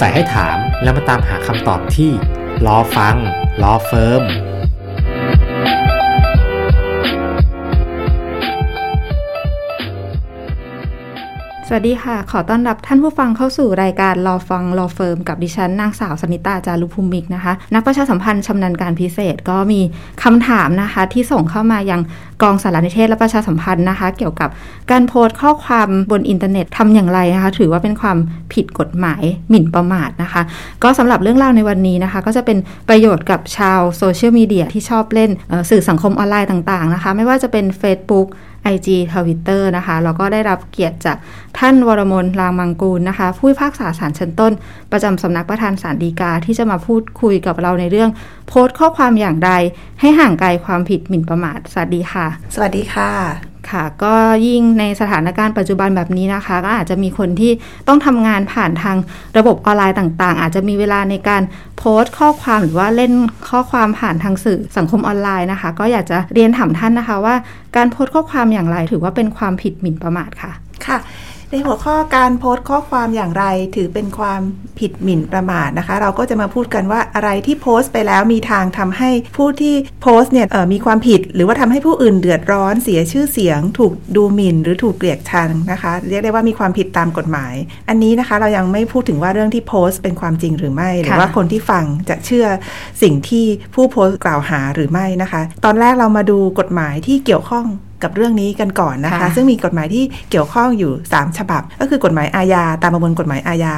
สัยให้ถาม แล้วมาตามหาคำตอบที่รอฟัง Law Firm สวัสดีค่ะ ขอต้อนรับท่านผู้ฟังเข้าสู่รายการรอฟัง Law Firm กับดิฉันนางสาวสนิตาจารุภูมิกนะคะ นักประชาสัมพันธ์ชำนาญการพิเศษก็มีคำถามนะคะ ที่ส่งเข้ามายัง กองสารนิเทศและประชาสัมพันธ์นะคะ เกี่ยวกับการโพสต์ข้อความบนอินเทอร์เน็ตทำอย่างไรนะคะ ถือว่าเป็นความผิดกฎหมายหมิ่นประมาทนะคะ ก็สำหรับเรื่องราวในวันนี้นะคะ ก็จะเป็นประโยชน์กับชาวโซเชียลมีเดียที่ชอบเล่นสื่อสังคมออนไลน์ต่างๆนะคะ ไม่ว่าจะเป็น Facebook IG Twitter นะคะ แล้วก็ได้รับเกียรติจากท่านวรมนรางมังกูลนะคะ ผู้พิพากษาศาลชั้นต้น ประจำสำนักประธานศาลฎีกาที่จะมาพูดคุยกับเราในเรื่อง โพสต์ข้อความอย่างใด ให้ห่างไกลความผิดหมิ่นประมาทสวัสดีค่ะสวัสดีค่ะ ค่ะ ก็ยิ่งในสถานการณ์ปัจจุบันแบบนี้นะคะ ก็อาจจะมีคนที่ต้องทำงานผ่านทางระบบออนไลน์ต่าง ๆ อาจจะมีเวลาในการโพสต์ข้อความหรือว่าเล่นข้อความผ่านทางสื่อสังคมออนไลน์นะคะ ก็อยากจะเรียนถามท่านนะคะว่า การโพสต์ข้อความอย่างไรถือว่าเป็นความผิดหมิ่นประมาทค่ะ ค่ะ ในหัวข้อการโพสต์ข้อความอย่างไร ถือเป็นความผิดหมิ่นประมาทนะคะ เราก็จะมาพูดกันว่าอะไรที่โพสต์ไปแล้วมีทางทำให้ผู้ที่โพสต์เนี่ยมีความผิด หรือว่าทำให้ผู้อื่นเดือดร้อนเสียชื่อเสียง ถูกดูหมิ่น หรือถูกเกลียดชังนะคะ เรียกได้ว่ามีความผิดตามกฎหมาย อันนี้นะคะเรายังไม่พูดถึงว่าเรื่องที่โพสต์เป็นความจริงหรือไม่ หรือว่าคนที่ฟังจะเชื่อสิ่งที่ผู้โพสต์กล่าวหาหรือไม่นะคะ ตอนแรกเรามาดูกฎหมายที่เกี่ยวข้อง กับเรื่องนี้กันก่อนนะคะ ซึ่งมีกฎหมายที่เกี่ยวข้องอยู่ 3 ฉบับ ก็คือกฎหมายอาญาตามประมวลกฎหมายอาญา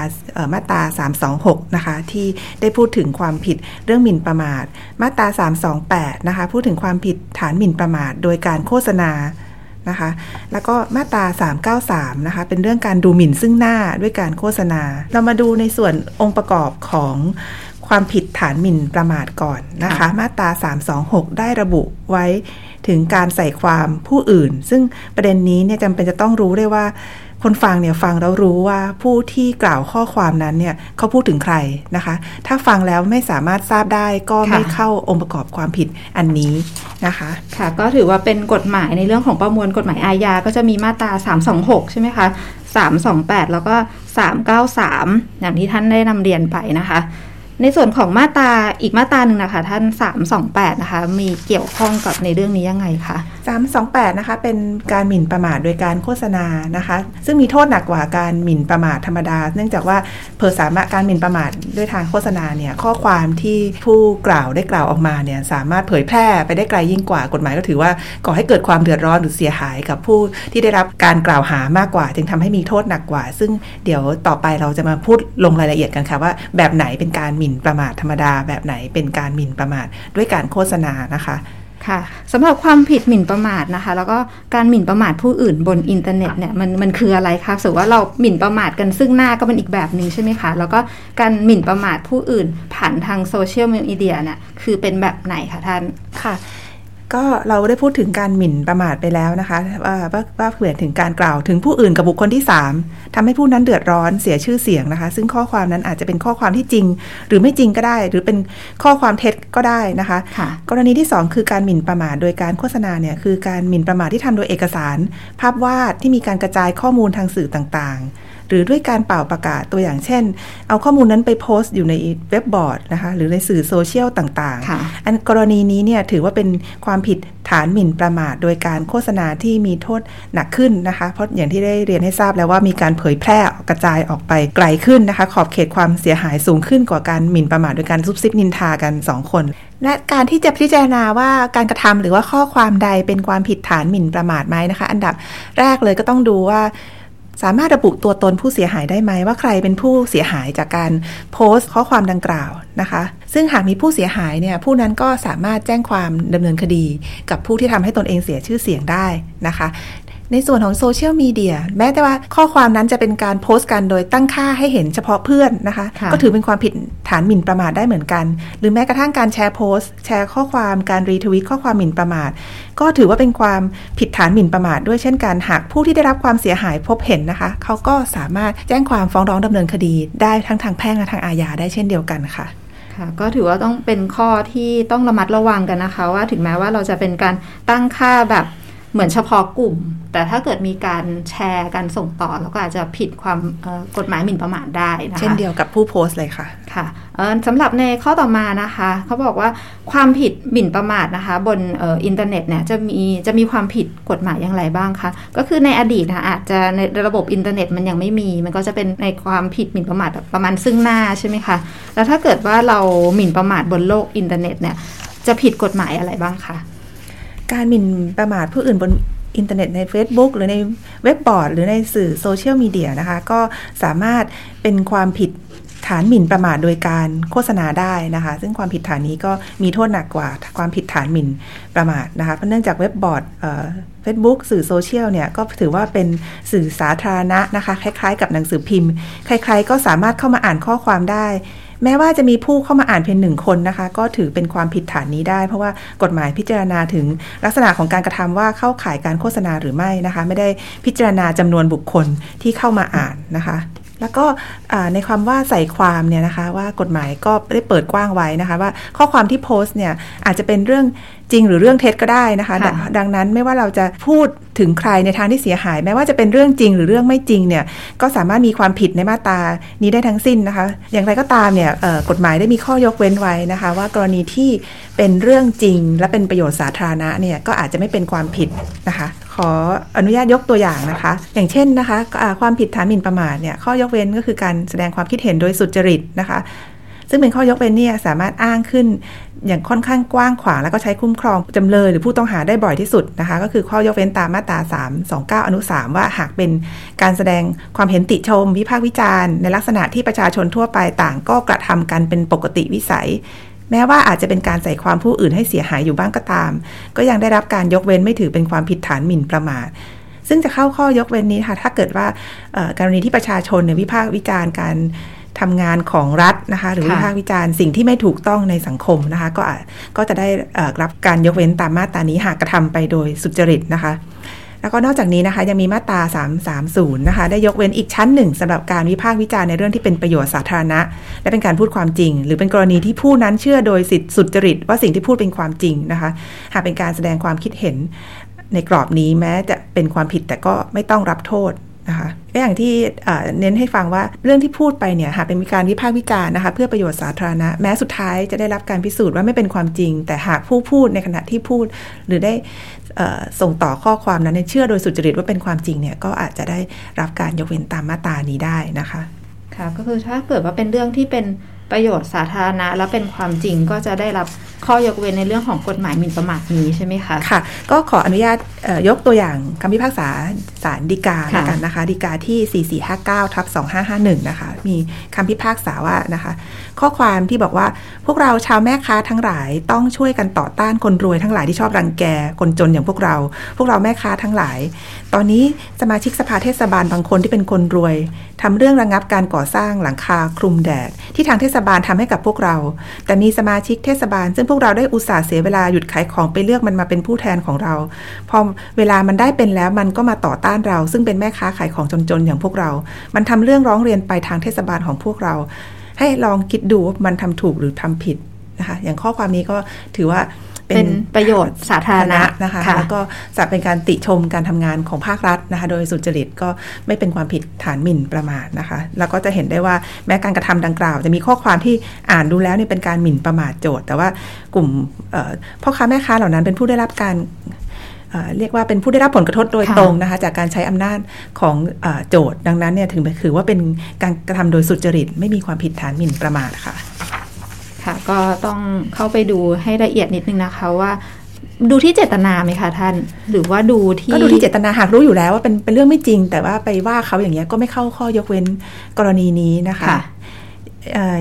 มาตรา 326 นะคะ ที่ได้พูดถึงความผิดเรื่องหมิ่นประมาท มาตรา 328 นะคะ พูดถึงความผิดฐานหมิ่นประมาท โดยการโฆษณานะคะ แล้วก็มาตรา 393 นะคะ เป็นเรื่องการดูหมิ่นซึ่งหน้าด้วยการโฆษณา เรามาดูในส่วนองค์ประกอบของความผิดฐานหมิ่นประมาทก่อนนะคะ มาตรา 326 ได้ระบุไว้ ถึงการใส่ความผู้อื่น ซึ่งประเด็นนี้เนี่ยจำเป็นจะต้องรู้ได้ว่า คนฟังเนี่ยฟังแล้วรู้ว่าผู้ที่กล่าวข้อความนั้นเนี่ยเขาพูดถึงใครนะคะ ถ้าฟังแล้วไม่สามารถทราบได้ก็ไม่เข้าองค์ประกอบความผิดอันนี้นะคะ ค่ะ ก็ถือว่าเป็นกฎหมายในเรื่องของประมวลกฎหมายอาญาก็จะมีมาตรา 326 ใช่ไหมคะ328 แล้วก็ 393 อย่างที่ท่านได้นำเรียนไปนะคะ ในส่วนของมาตราอีกมาตราหนึ่งนะคะ ท่าน 328 นะคะ มีเกี่ยวข้องกับในเรื่องนี้ยังไงคะ 328 นะคะ เป็นการหมิ่นประมาทโดยการโฆษณานะคะ ซึ่งมีโทษหนักกว่าการหมิ่นประมาทธรรมดา เนื่องจากว่าเพอสามารถการหมิ่นประมาทด้วยทางโฆษณาเนี่ยข้อความที่ผู้กล่าวได้กล่าวออกมาเนี่ยสามารถเผยแพร่ไปได้ไกลยิ่งกว่ากฎหมายก็ถือว่าก่อให้เกิดความเดือดร้อนหรือเสียหายกับผู้ที่ได้รับการกล่าวหามากกว่า จึงทำให้มีโทษหนักกว่า ซึ่งเดี๋ยวต่อไปเราจะมาพูดลงรายละเอียดกันค่ะว่าแบบไหนเป็นการหมิ่นประมาทธรรมดาแบบไหนเป็นการหมิ่นประมาทด้วยการโฆษณานะคะค่ะสำหรับความผิดหมิ่นประมาทนะคะ แล้วก็การหมิ่นประมาทผู้อื่นบนอินเทอร์เน็ตเนี่ยมันมันคืออะไรคะสมมติว่าเราหมิ่นประมาทกันซึ่งหน้าก็เป็นอีกแบบหนึ่งใช่ไหมคะ แล้วก็การหมิ่นประมาทผู้อื่นผ่านทางโซเชียลมีเดียเนี่ยคือเป็นแบบไหนคะท่านค่ะ ก็เราได้พูดถึงการหมิ่นประมาทไปแล้วนะคะ ว่าว่าเผื่อถึงการกล่าวถึงผู้อื่นกับบุคคลที่ 3ทำให้ผู้นั้นเดือดร้อนเสียชื่อเสียงนะคะ ซึ่งข้อความนั้นอาจจะเป็นข้อความที่จริง หรือไม่จริงก็ได้ หรือเป็นข้อความเท็จก็ได้นะคะคะกรณีที่ 2 คือการหมิ่นประมาทโดยการโฆษณาเนี่ยคือการหมิ่นประมาทที่ทำโดยเอกสาร ภาพวาดที่มีการกระจายข้อมูลทางสื่อต่างๆ หรือด้วยการเป่าประกาศตัวอย่างเช่น เอาข้อมูลนั้นไปโพสต์อยู่ในเว็บบอร์ดนะคะหรือในสื่อโซเชียลต่างๆ อันกรณีนี้เนี่ยถือว่าเป็นความผิดฐานหมิ่นประมาท โดยการโฆษณาที่มีโทษหนักขึ้นนะคะ เพราะอย่างที่ได้เรียนให้ทราบแล้วว่ามีการเผยแพร่กระจายออกไปไกลขึ้นนะคะ ขอบเขตความเสียหายสูงขึ้นกว่าการหมิ่นประมาทโดยการซุบซิบนินทากัน 2 คน และการที่จะพิจารณาว่าการกระทำหรือว่าข้อความใดเป็นความผิดฐานหมิ่นประมาทไหมนะคะ อันดับแรกเลยก็ต้องดูว่า สามารถระบุตัวตนผู้เสียหายได้ไหมว่าใครเป็นผู้เสียหายจากการโพสต์ข้อความดังกล่าวนะคะ ซึ่งหากมีผู้เสียหายเนี่ยผู้นั้นก็สามารถแจ้งความดำเนินคดี กับผู้ที่ทำให้ตนเองเสียชื่อเสียงได้นะคะ ในส่วนของโซเชียลมีเดียแม้แต่ว่าข้อความนั้นจะเป็นการโพสต์กันโดยตั้งค่าให้เห็นเฉพาะเพื่อนนะคะ ก็ถือเป็นความผิดฐานหมิ่นประมาทได้เหมือนกัน หรือแม้กระทั่งการแชร์โพสต์ แชร์ข้อความการรีทวิตข้อความหมิ่นประมาท ก็ถือว่าเป็นความผิดฐานหมิ่นประมาทด้วยเช่นกันหากผู้ที่ได้รับความเสียหายพบเห็นนะคะ เขาก็สามารถแจ้งความฟ้องร้องดำเนินคดีได้ทั้งทางแพ่งและทางอาญาได้เช่นเดียวกันค่ะค่ะก็ถือว่าต้องเป็นข้อที่ต้องระมัดระวังกันนะคะ ว่าถึงแม้ว่าเราจะเป็นการตั้งค่าแบบ เหมือนเฉพาะกลุ่ม แต่ถ้าเกิดมีการแชร์การส่งต่อแล้วก็อาจจะผิดความกฎหมายหมิ่นประมาทได้นะคะเช่นเดียวกับผู้โพสต์เลยค่ะค่ะสำหรับในข้อต่อมานะคะเขาบอกว่าความผิดหมิ่นประมาทนะคะ บนอออินเทอร์เน็ตเนี่ยจะมีจะมีความผิดกฎหมายอย่างไรบ้างคะก็คือในอดีตนะอาจจะในระบบอินเทอร์เน็ตมันยังไม่มี มันก็จะเป็นในความผิดหมิ่นประมาทประมาณซึ่งหน้าใช่ไหมคะแล้วถ้าเกิดว่าเราหมิ่นประมาทบนโลกอินเทอร์เน็ตเนี่ยจะผิดกฎหมายอะไรบ้างคะ การหมิ่นประมาทผู้อื่นบนอินเทอร์เน็ตใน Facebook หรือในเว็บบอร์ด หรือในสื่อโซเชียลมีเดียนะคะ ก็สามารถเป็นความผิดฐานหมิ่นประมาทโดยการโฆษณาได้นะคะ ซึ่งความผิดฐานนี้ก็มีโทษหนักกว่าความผิดฐานหมิ่นประมาทนะคะเพราะเนื่องจากเว็บบอร์ดเฟซบุ๊กสื่อโซเชียลเนี่ย ก็ถือว่าเป็นสื่อสาธารณะนะคะ คล้ายๆ กับหนังสือพิมพ์ ใครๆก็สามารถเข้ามาอ่านข้อความได้ แม้ว่าจะมีผู้เข้ามาอ่านเพียงหนึ่งคนนะคะ ก็ถือเป็นความผิดฐานนี้ได้ เพราะว่ากฎหมายพิจารณาถึงลักษณะของการกระทำว่าเข้าข่ายการโฆษณาหรือไม่นะคะ ไม่ได้พิจารณาจำนวนบุคคลที่เข้ามาอ่านนะคะแล้วก็ในความว่าใส่ความเนี่ยนะคะว่ากฎหมายก็ได้เปิดกว้างไว้นะคะ ว่าข้อความที่โพสต์เนี่ยอาจจะเป็นเรื่องจริงหรือเรื่องเท็จก็ได้นะคะ ดังนั้นไม่ว่าเราจะพูด ถึงใครในทางที่เสียหายแม้ว่าจะเป็นเรื่องจริงหรือเรื่องไม่จริงเนี่ยก็สามารถมีความผิดในมาตรานี้ได้ทั้งสิ้นนะคะ อย่างไรก็ตามเนี่ยกฎหมายได้มีข้อยกเว้นไว้นะคะ ว่ากรณีที่เป็นเรื่องจริง และเป็นประโยชน์สาธารณะเนี่ยก็อาจจะไม่เป็นความผิดนะคะ ขออนุญาตยกตัวอย่างนะคะ อย่างเช่นนะคะความผิดฐานหมิ่นประมาทเนี่ยข้อยกเว้นก็คือการแสดงความคิดเห็นโดยสุจริตนะคะซึ่งเป็นข้อยกเว้นเนี่ยสามารถอ้างขึ้น อย่างค่อนข้างกว้างขวางแล้วก็ใช้คุ้มครองจำเลยหรือผู้ต้องหาได้บ่อยที่สุดนะคะ ก็คือข้อยกเว้นตามมาตรา 329 อนุ 3 ว่าหากเป็นการแสดงความเห็นติชม วิพากษ์วิจารณ์ในลักษณะที่ประชาชนทั่วไปต่าง ก็กระทำกันเป็นปกติวิสัย แม้ว่าอาจจะเป็นการใส่ความผู้อื่นให้เสียหายอยู่บ้างก็ตาม ก็ยังได้รับการยกเว้นไม่ถือเป็นความผิดฐานหมิ่นประมาทซึ่งจะเข้าข้อยกเว้นนี้ค่ะถ้าเกิดว่ากรณีที่ประชาชนเนี่ยวิพากษ์วิจารณ์การ ทำงานของรัฐนะคะ หรือวิพากษ์วิจารณ์สิ่งที่ไม่ถูกต้องในสังคมนะคะ ก็ก็จะได้รับการยกเว้นตามมาตรานี้หากกระทำไปโดยสุจริตนะคะ แล้วก็นอกจากนี้นะคะยังมีมาตรา 330 นะคะ ได้ยกเว้นอีกชั้นหนึ่งสำหรับการวิพากษ์วิจารณ์ในเรื่องที่เป็นประโยชน์สาธารณะ และเป็นการพูดความจริง หรือเป็นกรณีที่ผู้นั้นเชื่อโดยสิทธิสุจริต ว่าสิ่งที่พูดเป็นความจริงนะคะ หากเป็นการแสดงความคิดเห็นในกรอบนี้แม้จะเป็นความผิดแต่ก็ไม่ต้องรับโทษ นะคะก็อย่างที่เน้นให้ฟังว่าเรื่องที่พูดไปเนี่ยหากเป็นมีการวิพากษ์วิจารณ์นะคะเพื่อประโยชน์สาธารณะแม้สุดท้ายจะได้รับการพิสูจน์ว่าไม่เป็นความจริง แต่หากผู้พูดในขณะที่พูด หรือได้ส่งต่อข้อความนั้นเชื่อโดยสุจริตว่าเป็นความจริงเนี่ยก็อาจจะได้รับการยกเว้นตามมาตรานี้ได้นะคะค่ะก็คือถ้าเกิดว่าเป็นเรื่องที่เป็น ประโยชน์สาธารณะ และเป็นความจริงก็จะได้รับข้อยกเว้นในเรื่องของกฎหมายหมิ่นประมาทนี้ใช่ไหมคะ ค่ะ ก็ขออนุญาตยกตัวอย่างคำพิพากษาศาลฎีกาแล้วกันนะคะฎีกาที่ 4459ทับ2551 นะคะ มีคำพิพากษาว่านะคะ ข้อความที่บอกว่าพวกเราชาวแม่ค้าทั้งหลายต้องช่วยกันต่อต้านคนรวยทั้งหลายที่ชอบรังแกคนจนอย่างพวกเรา พวกเราแม่ค้าทั้งหลาย ตอนนี้สมาชิกสภาเทศบาลบางคนที่เป็นคนรวยทำเรื่องระงับการก่อสร้างหลังคาคลุมแดดที่ทางเทศบาลทำให้กับพวกเรา แต่มีสมาชิกเทศบาล ซึ่งพวกเราได้อุตส่าห์เสียเวลาหยุดขายของไปเลือกมันมาเป็นผู้แทนของเรา พอเวลามันได้เป็นแล้วมันก็มาต่อต้านเรา ซึ่งเป็นแม่ค้าขายของจนๆอย่างพวกเรา มันทำเรื่องร้องเรียนไปทางเทศบาลของพวกเรา ให้ลองคิดดูว่ามันทำถูกหรือทำผิดนะคะ อย่างข้อความนี้ก็ถือว่า เป็นประโยชน์สาธารณะนะคะคะแล้วก็จะเป็นการติชมการทำงานของภาครัฐนะคะ โดยสุจริตก็ไม่เป็นความผิดฐานหมิ่นประมาทนะคะ แล้วก็จะเห็นได้ว่าแม้การกระทำดังกล่าว จะมีข้อความที่อ่านดูแล้วนี่เป็นการหมิ่นประมาทโจทย์ แต่ว่ากลุ่มพ่อค้าแม่ค้าเหล่านั้นเป็นผู้ได้รับการเรียกว่าเป็นผู้ได้รับผลกระทบโดยตรงนะคะ จากการใช้อำนาจของโจทย์ดังนั้นเนี่ยถึงถือว่าเป็นการกระทำโดยสุจริต ไม่มีความผิดฐานหมิ่นประมาทค่ะ ค่ะ ก็ต้องเข้าไปดูให้ละเอียดนิดนึงนะคะว่าดูที่เจตนาไหมคะท่าน หรือว่าดูที่ก็ดูที่เจตนาหากรู้อยู่แล้วว่าเป็นเป็นเรื่องไม่จริง แต่ว่าไปว่าเขาอย่างเงี้ยก็ไม่เข้าข้อยกเว้นกรณีนี้นะคะคะ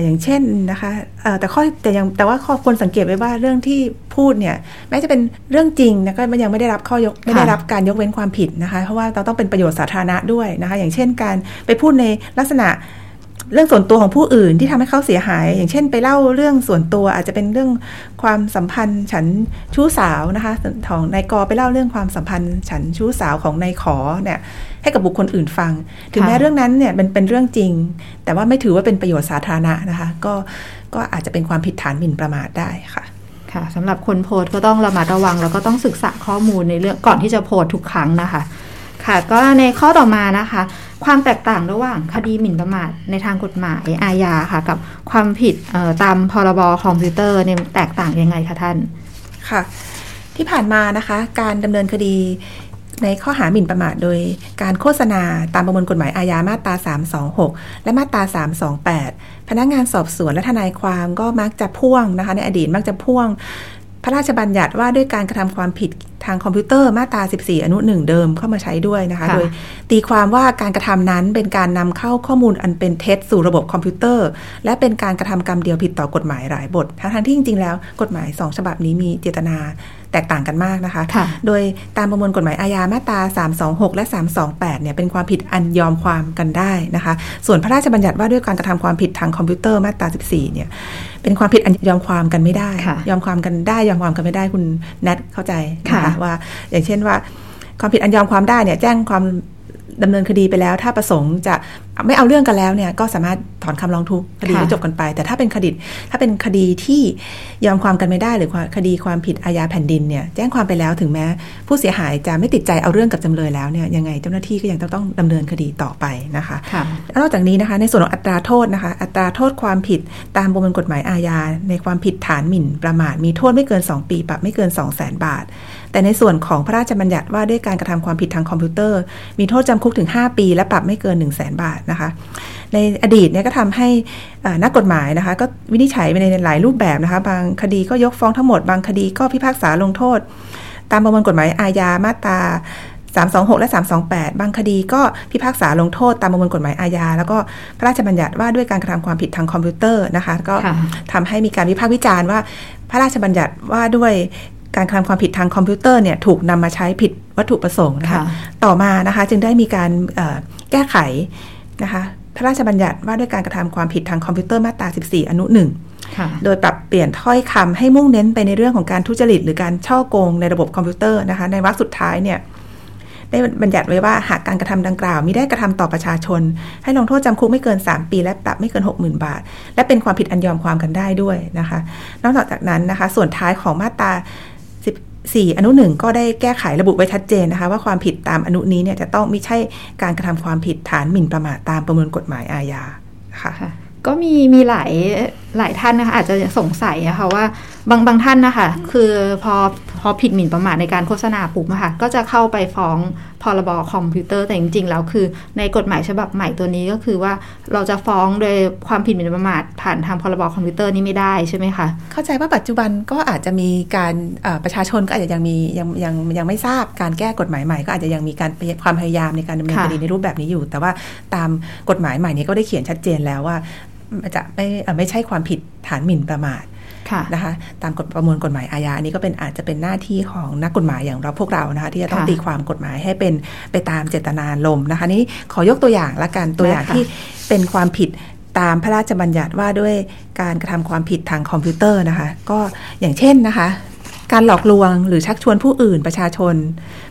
อย่างเช่นนะคะแต่ข้อแต่ยังแต่ว่าข้อควรสังเกตไว้ว่าเรื่องที่พูดเนี่ยแม้จะเป็นเรื่องจริงนะก็มันยังไม่ได้รับข้อยกไม่ได้รับการยกเว้นความผิดนะคะ เพราะว่าเราต้องเป็นประโยชน์สาธารณะด้วยนะคะ อย่างเช่นการไปพูดในลักษณะ เรื่องส่วนตัวของผู้อื่นที่ทำให้เขาเสียหาย อย่างเช่น ไปเล่าเรื่องส่วนตัวอาจจะเป็นเรื่องความสัมพันธ์ฉันชู้สาวนะคะของนายกไปเล่าเรื่องความสัมพันธ์ฉันชู้สาวของนายขอเนี่ยให้กับบุคคลอื่นฟัง ถึงแม้เรื่องนั้นเนี่ยเป็นเป็นเรื่องจริง แต่ว่าไม่ถือว่าเป็นประโยชน์สาธารณะนะคะ ก็ก็อาจจะเป็นความผิดฐานหมิ่นประมาทได้ค่ะค่ะสำหรับคนโพสต์ก็ต้องระมัดระวัง แล้วก็ต้องศึกษาข้อมูลในเรื่องก่อนที่จะโพสต์ทุกครั้งนะคะ ค่ะ ก็ในข้อต่อมานะคะ ความแตกต่างระหว่างคดีหมิ่นประมาทในทางกฎหมายอาญาค่ะ กับความผิดตามพรบคอมพิวเตอร์เนี่ยแตกต่างยังไงคะท่านค่ะที่ผ่านมานะคะ การดำเนินคดีในข้อหาหมิ่นประมาทโดยการโฆษณาตามประมวลกฎหมายอาญามาตรา 326 และมาตรา 328 พนักงานสอบสวนและทนายความก็มักจะพ่วงนะคะ ในอดีตมักจะพ่วง พระราชบัญญัติว่าด้วยการกระทำความผิดทางคอมพิวเตอร์มาตรา 14 อนุหนึ่งเดิมเข้ามาใช้ด้วยนะคะค่ะโดยตีความว่าการกระทำนั้นเป็นการนำเข้าข้อมูลอันเป็นเท็จสู่ระบบคอมพิวเตอร์ และเป็นการกระทำกรรมเดียวผิดต่อกฎหมายหลายบท ทั้งๆที่จริงๆแล้วกฎหมาย 2 ฉบับนี้มีเจตนา แตกต่างกันมากนะคะค่ะโดยตามประมวลกฎหมายอาญามาตรา 326 และ 328 เนี่ยเป็นความผิดอันยอมความกันได้นะคะ ส่วนพระราชบัญญัติว่าด้วยการกระทำความผิดทางคอมพิวเตอร์มาตรา 14 เนี่ยเป็นความผิดอันยอมความกันไม่ได้ค่ะยอมความกันได้ยอมความกันไม่ได้คุณแนทเข้าใจนะค่ะคะว่าอย่างเช่นว่า ความผิดอันยอมความได้เนี่ยแจ้งความดำเนินคดีไปแล้ว ถ้าประสงค์จะ ไม่เอาเรื่องกันแล้วเนี่ยก็สามารถถอนคำร้องทุกข์คดีก็จบกันไป แต่ถ้าเป็นคดีถ้าเป็นคดีที่ยอมความกันไม่ได้หรือคดีความผิดอาญาแผ่นดินเนี่ยแจ้งความไปแล้วถึงแม้ ผู้เสียหายจะไม่ติดใจเอาเรื่องกับจำเลยแล้วเนี่ยยังไงเจ้าหน้าที่ก็ยังต้องต้องดำเนินคดีต่อไปนะคะค่ะนอกจากนี้นะคะในส่วนของอัตราโทษนะคะอัตราโทษความผิดตามประมวลกฎหมายอาญาในความผิดฐานหมิ่นประมาทมีโทษไม่เกิน 2 ปีปรับไม่เกิน 2 0 0แสนบาท แต่ในส่วนของพระราชบัญญัติว่าด้วยการกระทำความผิดทางคอมพิวเตอร์ มีโทษจำคุกถึง 5 ปี และปรับไม่เกิน 1 0 0 0 0แสนบาทนะคะ ในอดีตเนี่ยก็ทำให้เอ่อนักกฎหมายนะคะก็วินิจฉัยไปในหลายรูปแบบนะคะ บางคดีก็ยกฟ้องทั้งหมด บางคดีก็พิพากษาลงโทษ ตามประมวลกฎหมายอาญามาตรา326 และ 328 บางคดีก็พิพากษาลงโทษตามประมวลกฎหมายอาญา แล้วก็พระราชบัญญัติว่าด้วยการกระทำความผิดทางคอมพิวเตอร์นะคะ ก็ค่ะทำให้มีการวิพากษ์วิจารณ์ว่า พระราชบัญญัติว่าด้วยการกระทำความผิดทางคอมพิวเตอร์เนี่ยถูกนำมาใช้ผิดวัตถุประสงค์นะคะค่ะต่อมานะคะจึงได้มีการเอ่อแก้ไข นะคะพระราชบัญญัติว่าด้วยการกระทำความผิดทางคอมพิวเตอร์มาตรา 14 อนุหนึ่งค่ะโดยปรับเปลี่ยนถ้อยคำให้มุ่งเน้นไปในเรื่องของการทุจริต หรือการฉ้อโกงในระบบคอมพิวเตอร์นะคะ ในวรรคสุดท้ายเนี่ยได้บัญญัติไว้ว่าหากการกระทำดังกล่าวมิได้กระทำต่อประชาชน ให้ลงโทษจำคุกไม่เกิน 3 ปี และปรับไม่เกิน 60,000 บาท และเป็นความผิดอันยอมความกันได้ด้วยนะคะ นอกจากนั้นนะคะ ส่วนท้ายของมาตรา 14 อนุหนึ่งก็ได้แก้ไขระบุไว้ชัดเจนนะคะ ว่าความผิดตามอนุนี้เนี่ยจะต้องไม่ใช่การกระทำความผิดฐานหมิ่นประมาทตามประมวลกฎหมายอาญาค่ะก็มีมีหลายหลายท่านนะคะอาจจะสงสัยนะคะว่าบางบางท่านนะคะคือพอ พอผิดหมิ่นประมาทในการโฆษณาปุ๊บค่ะก็จะเข้าไปฟ้องพรบคอมพิวเตอร์แต่จริง ๆ แล้วคือ ในกฎหมายฉบับใหม่ตัวนี้ก็คือว่าเราจะฟ้องโดยความผิดหมิ่นประมาทผ่านทางพรบคอมพิวเตอร์นี่ไม่ได้ใช่ไหมคะเข้าใจว่าปัจจุบันก็อาจจะมีการประชาชนก็อาจจะยังมียังยังยังไม่ทราบการแก้กฎหมายใหม่ ก็อาจจะยังมีการความพยายามในการดำเนินคดีในรูปแบบนี้อยู่ แต่ว่าตามกฎหมายใหม่นี้ก็ได้เขียนชัดเจนแล้วว่าจะไม่ไม่ใช่ความผิดฐานหมิ่นประมาท นะคะตามกฎประมวลกฎหมายอาญาอันนี้ก็เป็นอาจจะเป็นหน้าที่ของนักกฎหมายอย่างเราพวกเรานะคะที่จะต้องค่ะตีความกฎหมายให้เป็นไปตามเจตนารมณ์นะคะนี่ขอยกตัวอย่างละกันตัวอย่างได้ค่ะที่เป็นความผิดตามพระราชบัญญัติว่าด้วยการกระทำความผิดทางคอมพิวเตอร์นะคะ ก็อย่างเช่นนะคะ การหลอกลวงหรือชักชวนผู้อื่นประชาชน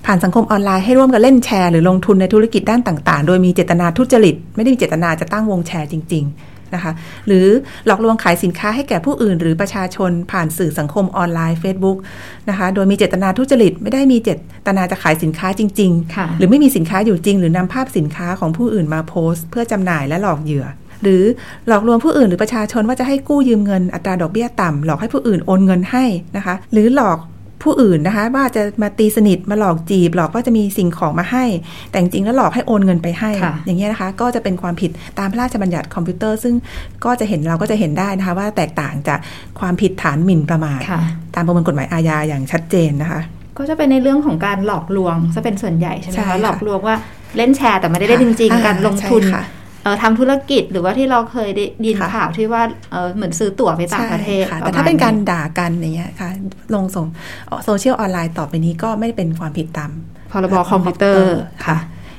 ผ่านสังคมออนไลน์ให้ร่วมกันเล่นแชร์หรือลงทุนในธุรกิจด้านต่าง ๆ โดยมีเจตนาทุจริต ไม่ได้มีเจตนาจะตั้งวงแชร์จริง ๆ นะคะ หรือหลอกลวงขายสินค้าให้แก่ผู้อื่น หรือประชาชนผ่านสื่อสังคมออนไลน์ Facebook นะคะ โดยมีเจตนาทุจริต ไม่ได้มีเจตนาจะขายสินค้าจริงค่ะๆหรือไม่มีสินค้าอยู่จริง หรือนำภาพสินค้าของผู้อื่นมาโพสต์ เพื่อจำหน่ายและหลอกเหยื่อหรือหลอกลวงผู้อื่นหรือประชาชนว่าจะให้กู้ยืมเงินอัตราดอกเบี้ยต่ำหลอกให้ผู้อื่นโอนเงินให้นะคะ หรือหลอก ผู้อื่นนะคะว่าจะมาตีสนิทมาหลอกจีบ หลอกว่าจะมีสิ่งของมาให้ แต่จริงๆแล้วหลอกให้โอนเงินไปให้ค่ะอย่างเงี้ยนะคะ ก็จะเป็นความผิดตามพระราชบัญญัติคอมพิวเตอร์ ซึ่งก็จะเห็นเราก็จะเห็นได้นะคะ ว่าแตกต่างจากความผิดฐานหมิ่นประมาทค่ะตามประมวลกฎหมายอาญาอย่างชัดเจนนะคะ ก็จะเป็นในเรื่องของการหลอกลวงจะเป็นส่วนใหญ่ใช่ไหมใช่คะค่ะหลอกลวงว่าเล่นแชร์แต่ไม่ได้เล่นจริงอ่าๆการลงทุนใช่ค่ะเอ่อ ทำธุรกิจหรือว่าที่เราเคยได้ยินค่ะข่าวที่ว่าเอ่อเหมือนซื้อตั๋วไปต่างประเทศใช่ค่ะประมาณนั้นแต่ระมณถ้าเป็นการด่ากันอย่างเงี้ยค่ะ ลงสื่อโซเชียลออนไลน์ต่อไปนี้ก็ไม่ได้เป็นความผิดตามพรบคอมพิวเตอร์ค่ะ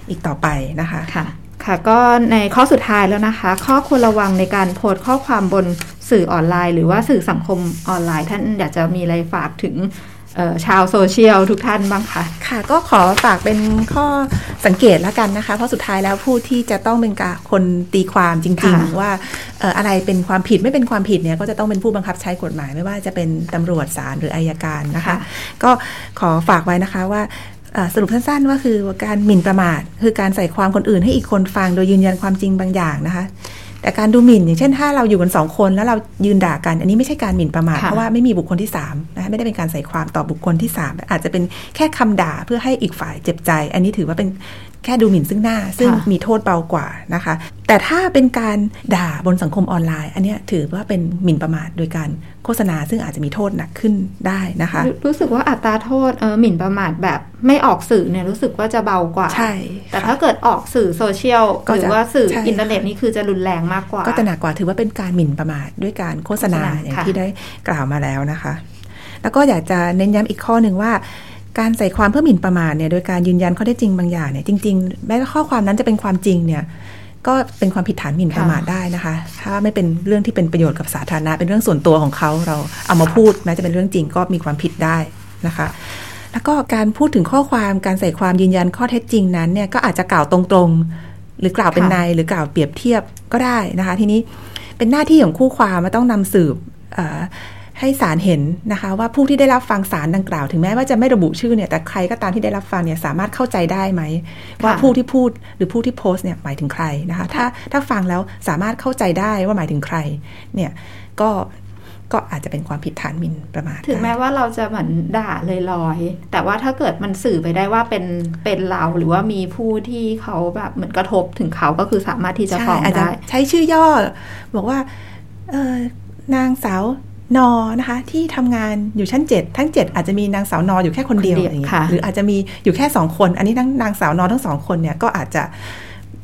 อีกต่อไปนะคะค่ะ ค่ะ ก็ในข้อสุดท้ายแล้วนะคะ ข้อควรระวังในการโพสต์ข้อความบนสื่อออนไลน์ หรือว่าสื่อสังคมออนไลน์ ท่านอยากจะมีอะไรฝากถึง ชาวโซเชียลทุกท่านบ้างคะค่ะ ก็ขอฝากเป็นข้อสังเกตแล้วกันนะคะ เพราะสุดท้ายแล้วผู้ที่จะต้องเป็นกาคนตีความจริง ๆ ว่าอะไรเป็นความผิดไม่เป็นความผิดเนี่ยก็จะต้องเป็นผู้บังคับใช้กฎหมายไม่ว่าจะเป็นตำรวจศาลหรืออายการนะคะ ก็ขอฝากไว้นะคะว่าสรุปสั้นๆว่าคือการหมิ่นประมาท คือการใส่ความคนอื่นให้อีกคนฟังโดยยืนยันความจริงบางอย่างนะคะ แต่การดูหมิ่น อย่างเช่น ถ้าเราอยู่กันสองคนแล้วเรายืนด่ากัน อันนี้ไม่ใช่การหมิ่นประมาทเพราะว่าไม่มีบุคคลที่3นะไม่ได้เป็นการใส่ความต่อบุคคลที่ 3 อาจจะเป็นแค่คำด่าเพื่อให้อีกฝ่ายเจ็บใจ อันนี้ถือว่าเป็น แค่ดูหมิ่นซึ่งหน้า ซึ่งมีโทษเบากว่านะคะ แต่ถ้าเป็นการด่าบนสังคมออนไลน์ อันนี้ถือว่าเป็นหมิ่นประมาทโดยการโฆษณาซึ่งอาจจะมีโทษหนักขึ้นได้นะคะ รู้สึกว่าอัตราโทษเออหมิ่นประมาทแบบไม่ออกสื่อเนี่ยรู้สึกว่าจะเบากว่าใช่แต่ถ้าเกิดออกสื่อโซเชียลหรือว่าสื่ออินเทอร์เน็ตนี่คือจะรุนแรงมากกว่า ก็จะหนักกว่าถือว่าเป็นการหมิ่นประมาทด้วยการโฆษณาอย่างที่ได้กล่าวมาแล้วนะคะ แล้วก็อยากจะเน้นย้ำอีกข้อหนึ่งว่า การใส่ความเพื่อหมิ่นประมาทเนี่ยโดยการยืนยันข้อเท็จจริงบางอย่างเนี่ยจริงๆ แม้ข้อความนั้นจะเป็นความจริงเนี่ยก็เป็นความผิดฐานหมิ่นประมาทได้นะคะ ถ้าไม่เป็นเรื่องที่เป็นประโยชน์กับสาธารณะ เป็นเรื่องส่วนตัวของเขาเราเอามาพูดแม้จะเป็นเรื่องจริงก็มีความผิดได้นะคะ แล้วก็การพูดถึงข้อความการใส่ความยืนยันข้อเท็จจริงนั้นเนี่ยก็อาจจะกล่าวตรงๆ หรือกล่าวเป็นในหรือกล่าวเปรียบเทียบก็ได้นะคะ ทีนี้เป็นหน้าที่ของคู่ความมาต้องนำสืบ ให้ศาลเห็นนะคะว่าผู้ที่ได้รับฟังสารดังกล่าว ถึงแม้ว่าจะไม่ระบุชื่อเนี่ยแต่ใครก็ตามที่ได้รับฟังเนี่ยสามารถเข้าใจได้ไหม ว่าผู้ที่พูดหรือผู้ที่โพสต์เนี่ยหมายถึงใครนะคะถ้าถ้าฟังแล้วสามารถเข้าใจได้ว่าหมายถึงใครเนี่ยก็ก็อาจจะเป็นความผิดฐานมินประมาทถึงแม้ว่าเราจะเหมือนด่าเลยลอย แต่ว่าถ้าเกิดมันสื่อไปได้ว่าเป็นเป็นเราหรือว่ามีผู้ที่เขาแบบเหมือนกระทบถึงเขาก็คือสามารถที่จะฟ้องได้ใช้ชื่อย่อ บอกว่าเออนางสาว นอนะคะ ที่ทำงานอยู่ชั้นเจ็ดทั้งเจ็ดอาจจะมีนางสาวนออยู่แค่คนเดียวอย่างเงี้ยหรืออาจจะมีอยู่แค่สองคน อันนี้ทั้งนางสาวนอทั้งสองคนเนี่ยก็อาจจะ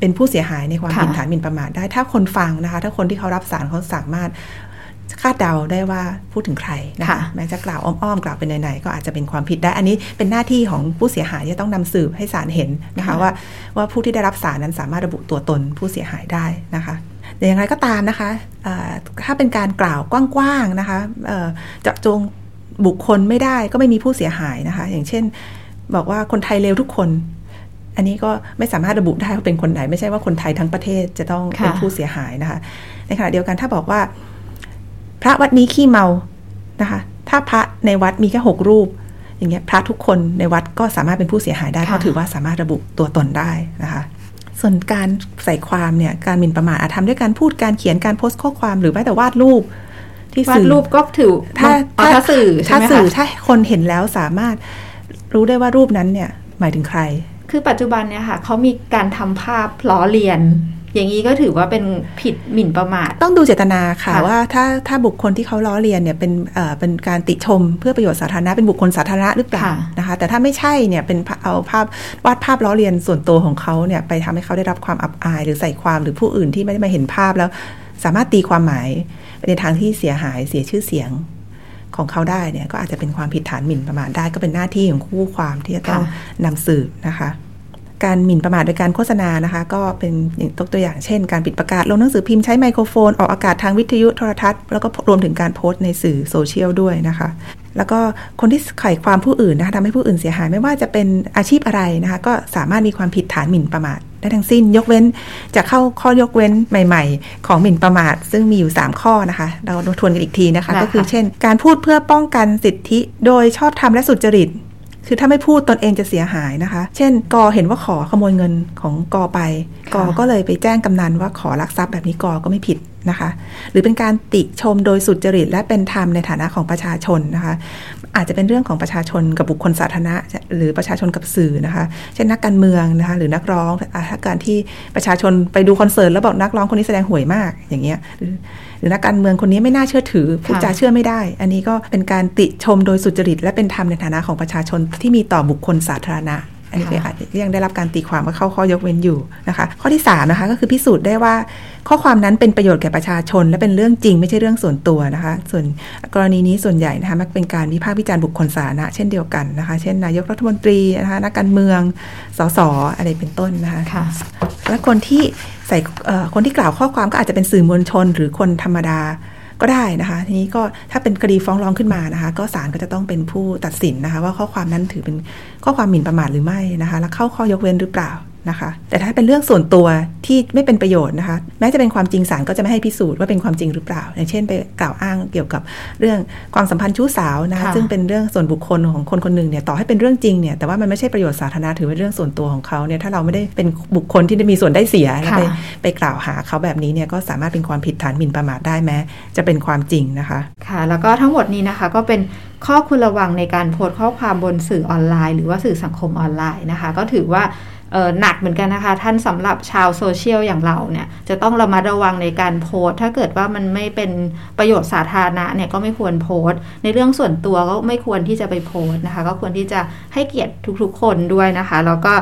เป็นผู้เสียหายในความผิดฐานหมิ่นประมาทได้ ถ้าคนฟังนะคะ ถ้าคนที่เขารับสารเขาสามารถคาดเดาได้ว่าพูดถึงใครนะคะแม้จะกล่าวอ้อมๆกล่าวเป็นไหนๆก็อาจจะเป็นความผิดได้ อันนี้เป็นหน้าที่ของผู้เสียหายที่ต้องนำสืบให้ศาลเห็นนะคะว่าว่าผู้ที่ได้รับสารนั้นสามารถระบุตัวตนผู้เสียหายได้นะคะ แต่อย่างไรก็ตามนะคะถ้าเป็นการกล่าวกว้างๆนะคะเจาะจงบุคคลไม่ได้ก็ไม่มีผู้เสียหายนะคะ อย่างเช่น บอกว่าคนไทยเลวทุกคน อันนี้ก็ไม่สามารถระบุได้ว่าเป็นคนไหน ไม่ใช่ว่าคนไทยทั้งประเทศจะต้องเป็นผู้เสียหายนะคะ ในขณะเดียวกันถ้าบอกว่า พระวัดนี้ขี้เมานะคะ ถ้าพระในวัดมีแค่หกรูป อย่างเงี้ยพระทุกคนในวัดก็สามารถเป็นผู้เสียหายได้เพราะถือว่าสามารถระบุตัวตนได้นะคะ ส่วนการใส่ความเนี่ยการหมิ่นประมาทอาจทำด้วยการพูดการเขียนการโพสต์ข้อความหรือแม้แต่วาดรูป ที่วาดรูปก็ถือถ้าถ้าสื่อถ้าสื่อถ้าคนเห็นแล้วสามารถรู้ได้ว่ารูปนั้นเนี่ยหมายถึงใคร คือปัจจุบันเนี่ยค่ะเขามีการทำภาพล้อเลียน อย่างนี้ก็ถือว่าเป็นผิดหมิ่นประมาท ต้องดูเจตนาค่ะว่าถ้าถ้าบุคคลที่เขาล้อเลียนเนี่ยเป็นเอ่อเป็นการติชมเพื่อประโยชน์สาธารณะเป็นบุคคลสาธารณะหรือเปล่านะคะ แต่ถ้าไม่ใช่เนี่ยเป็นเอาภาพวาดภาพล้อเลียนส่วนตัวของเขาเนี่ยไปทำให้เขาได้รับความอับอาย หรือใส่ความหรือผู้อื่นที่ไม่ได้มาเห็นภาพแล้ว สามารถตีความหมายในทางที่เสียหายเสียชื่อเสียงของเขาได้เนี่ยก็อาจจะเป็นความผิดฐานหมิ่นประมาทได้ก็เป็นหน้าที่ของคู่ความที่จะต้องนำสืบนะคะ การหมิ่นประมาทโดยการโฆษณานะคะ ก็เป็นอย่างตัวอย่างเช่น การปิดประกาศลงหนังสือพิมพ์ใช้ไมโครโฟน ออกอากาศทางวิทยุโทรทัศน์แล้วก็รวมถึงการโพสต์ในสื่อโซเชียลด้วยนะคะ แล้วก็คนที่ไขความผู้อื่นนะคะทำให้ผู้อื่นเสียหายไม่ว่าจะเป็นอาชีพอะไรนะคะ ก็สามารถมีความผิดฐานหมิ่นประมาทได้ทั้งสิ้น ยกเว้นจะเข้าข้อยกเว้นใหม่ ๆ ของหมิ่นประมาท ซึ่งมีอยู่ 3 ข้อนะคะ เราทวนกันอีกทีนะคะ ก็คือเช่น การพูดเพื่อป้องกันสิทธิ โดยชอบธรรมและสุจริต คือถ้าไม่พูดตนเองจะเสียหายนะคะ เช่น กอเห็นว่าขอขโมยเงินของกอไป กอก็เลยไปแจ้งกำนันว่าขอลักทรัพย์แบบนี้กอก็ไม่ผิดนะคะ หรือเป็นการติชมโดยสุจริตและเป็นธรรมในฐานะของประชาชนนะคะ อาจจะเป็นเรื่องของประชาชนกับบุคคลสาธารณะ หรือประชาชนกับสื่อนะคะ เช่นนักการเมืองนะคะหรือนักร้องถ้าการที่ประชาชนไปดูคอนเสิร์ตแล้วบอกนักร้องคนนี้แสดงห่วยมากอย่างเงี้ย หรือนักการเมืองคนนี้ไม่น่าเชื่อถือพูดจาเชื่อไม่ได้ อันนี้ก็เป็นการติชมโดยสุจริต และเป็นธรรมในฐานะของประชาชนที่มีต่อบุคคลสาธารณะ อันนี้ก็อาจจะยังได้รับการตีความว่าเข้าข้อยกเว้นอยู่นะคะ ข้อที่3นะคะก็คือพิสูจน์ได้ว่าข้อความนั้นเป็นประโยชน์แก่ประชาชน และเป็นเรื่องจริงไม่ใช่เรื่องส่วนตัวนะคะ ส่วนกรณีนี้ส่วนใหญ่นะคะมักเป็นการวิพากษ์วิจารณ์บุคคลสาธารณะเช่นเดียวกันนะคะ เช่นนายกรัฐมนตรีนะคะนักการเมืองสสอะไรเป็นต้นนะคะคะและคนที่ใส่คนที่กล่าวข้อความก็อาจจะเป็นสื่อมวลชน หรือคนธรรมดา ก็ได้นะคะทีนี้ก็ถ้าเป็นคดีฟ้องร้องขึ้นมานะคะ ก็ศาลก็จะต้องเป็นผู้ตัดสินนะคะ ว่าข้อความนั้นถือเป็นข้อความหมิ่นประมาทหรือไม่นะคะ แล้วเข้าข้อยกเว้นหรือเปล่า นะคะ แต่ถ้าเป็นเรื่องส่วนตัวที่ไม่เป็นประโยชน์นะคะ แม้จะเป็นความจริงศาลก็จะไม่ให้พิสูจน์ว่าเป็นความจริงหรือเปล่า อย่างเช่นไปกล่าวอ้างเกี่ยวกับเรื่องความสัมพันธ์ชู้สาวนะคะค่ะซึ่งเป็นเรื่องส่วนบุคคลของคนคนหนึ่งเนี่ย ต่อให้เป็นเรื่องจริงเนี่ย แต่ว่ามันไม่ใช่ประโยชน์สาธารณะถือเป็นเรื่องส่วนตัวของเขาเนี่ย ถ้าเราไม่ได้เป็นบุคคลที่ได้มีส่วนได้เสียแล้วไปค่ะไปกล่าวหาเขาแบบนี้เนี่ยก็สามารถเป็นความผิดฐานหมิ่นประมาทได้แม้ จะเป็นความจริงนะคะ ค่ะ แล้วก็ทั้งหมดนี้นะคะก็เป็นข้อควรระวังในการโพสต์ข้อความบนสื่อออนไลน์ หรือว่าสื่อสังคมออนไลน์นะคะ ก็ถือว่าเอ่อ หนักเหมือนกันนะคะ ท่านสำหรับชาวโซเชียลอย่างเราเนี่ยจะต้องระมัดระวังในการโพสต์ถ้าเกิดว่ามันไม่เป็นประโยชน์สาธารณะเนี่ยก็ไม่ควรโพสต์ในเรื่องส่วนตัวก็ไม่ควรที่จะไปโพสต์นะคะ ก็ควรที่จะให้เกียรติทุกๆ คนด้วยนะคะ แล้วก็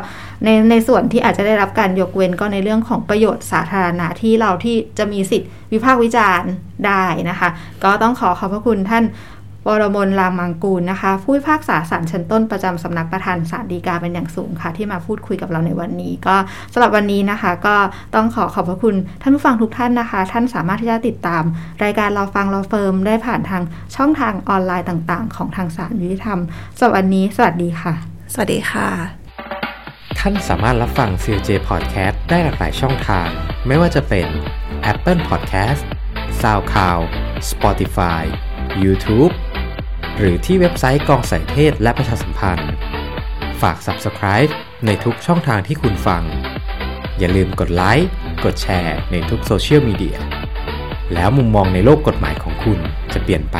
ในในส่วนที่อาจจะได้รับการยกเว้นก็ในเรื่องของประโยชน์สาธารณะที่เราที่จะมีสิทธิ์วิพากษ์วิจารณ์ได้นะคะ ก็ต้องขอขอบพระคุณท่าน วรมนรามมังกูลนะคะ ผู้พิพากษาศาลชั้นต้นประจำสำนักประธานศาลฎีกาเป็นอย่างสูงค่ะ ที่มาพูดคุยกับเราในวันนี้ ก็สำหรับวันนี้นะคะ ก็ต้องขอขอบพระคุณท่านผู้ฟังทุกท่านนะคะ ท่านสามารถที่จะติดตาม รายการเราฟังเราเฟิร์มได้ผ่านทางช่องทางออนไลน์ต่างๆ ของทางศาลยุติธรรมสำหรับวันนี้ สวัสดีค่ะ สวัสดีค่ะ ท่านสามารถรับฟัง CLJ Podcast ได้หลากหลายช่องทาง ไม่ว่าจะเป็น Apple Podcast SoundCloud Spotify YouTube หรือที่เว็บไซต์กองสายเทศและประชาสัมพันธ์ ฝาก Subscribe ในทุกช่องทางที่คุณฟัง อย่าลืมกดไลค์ กดแชร์ในทุกโซเชียลมีเดีย แล้วมุมมองในโลกกฎหมายของคุณจะเปลี่ยนไป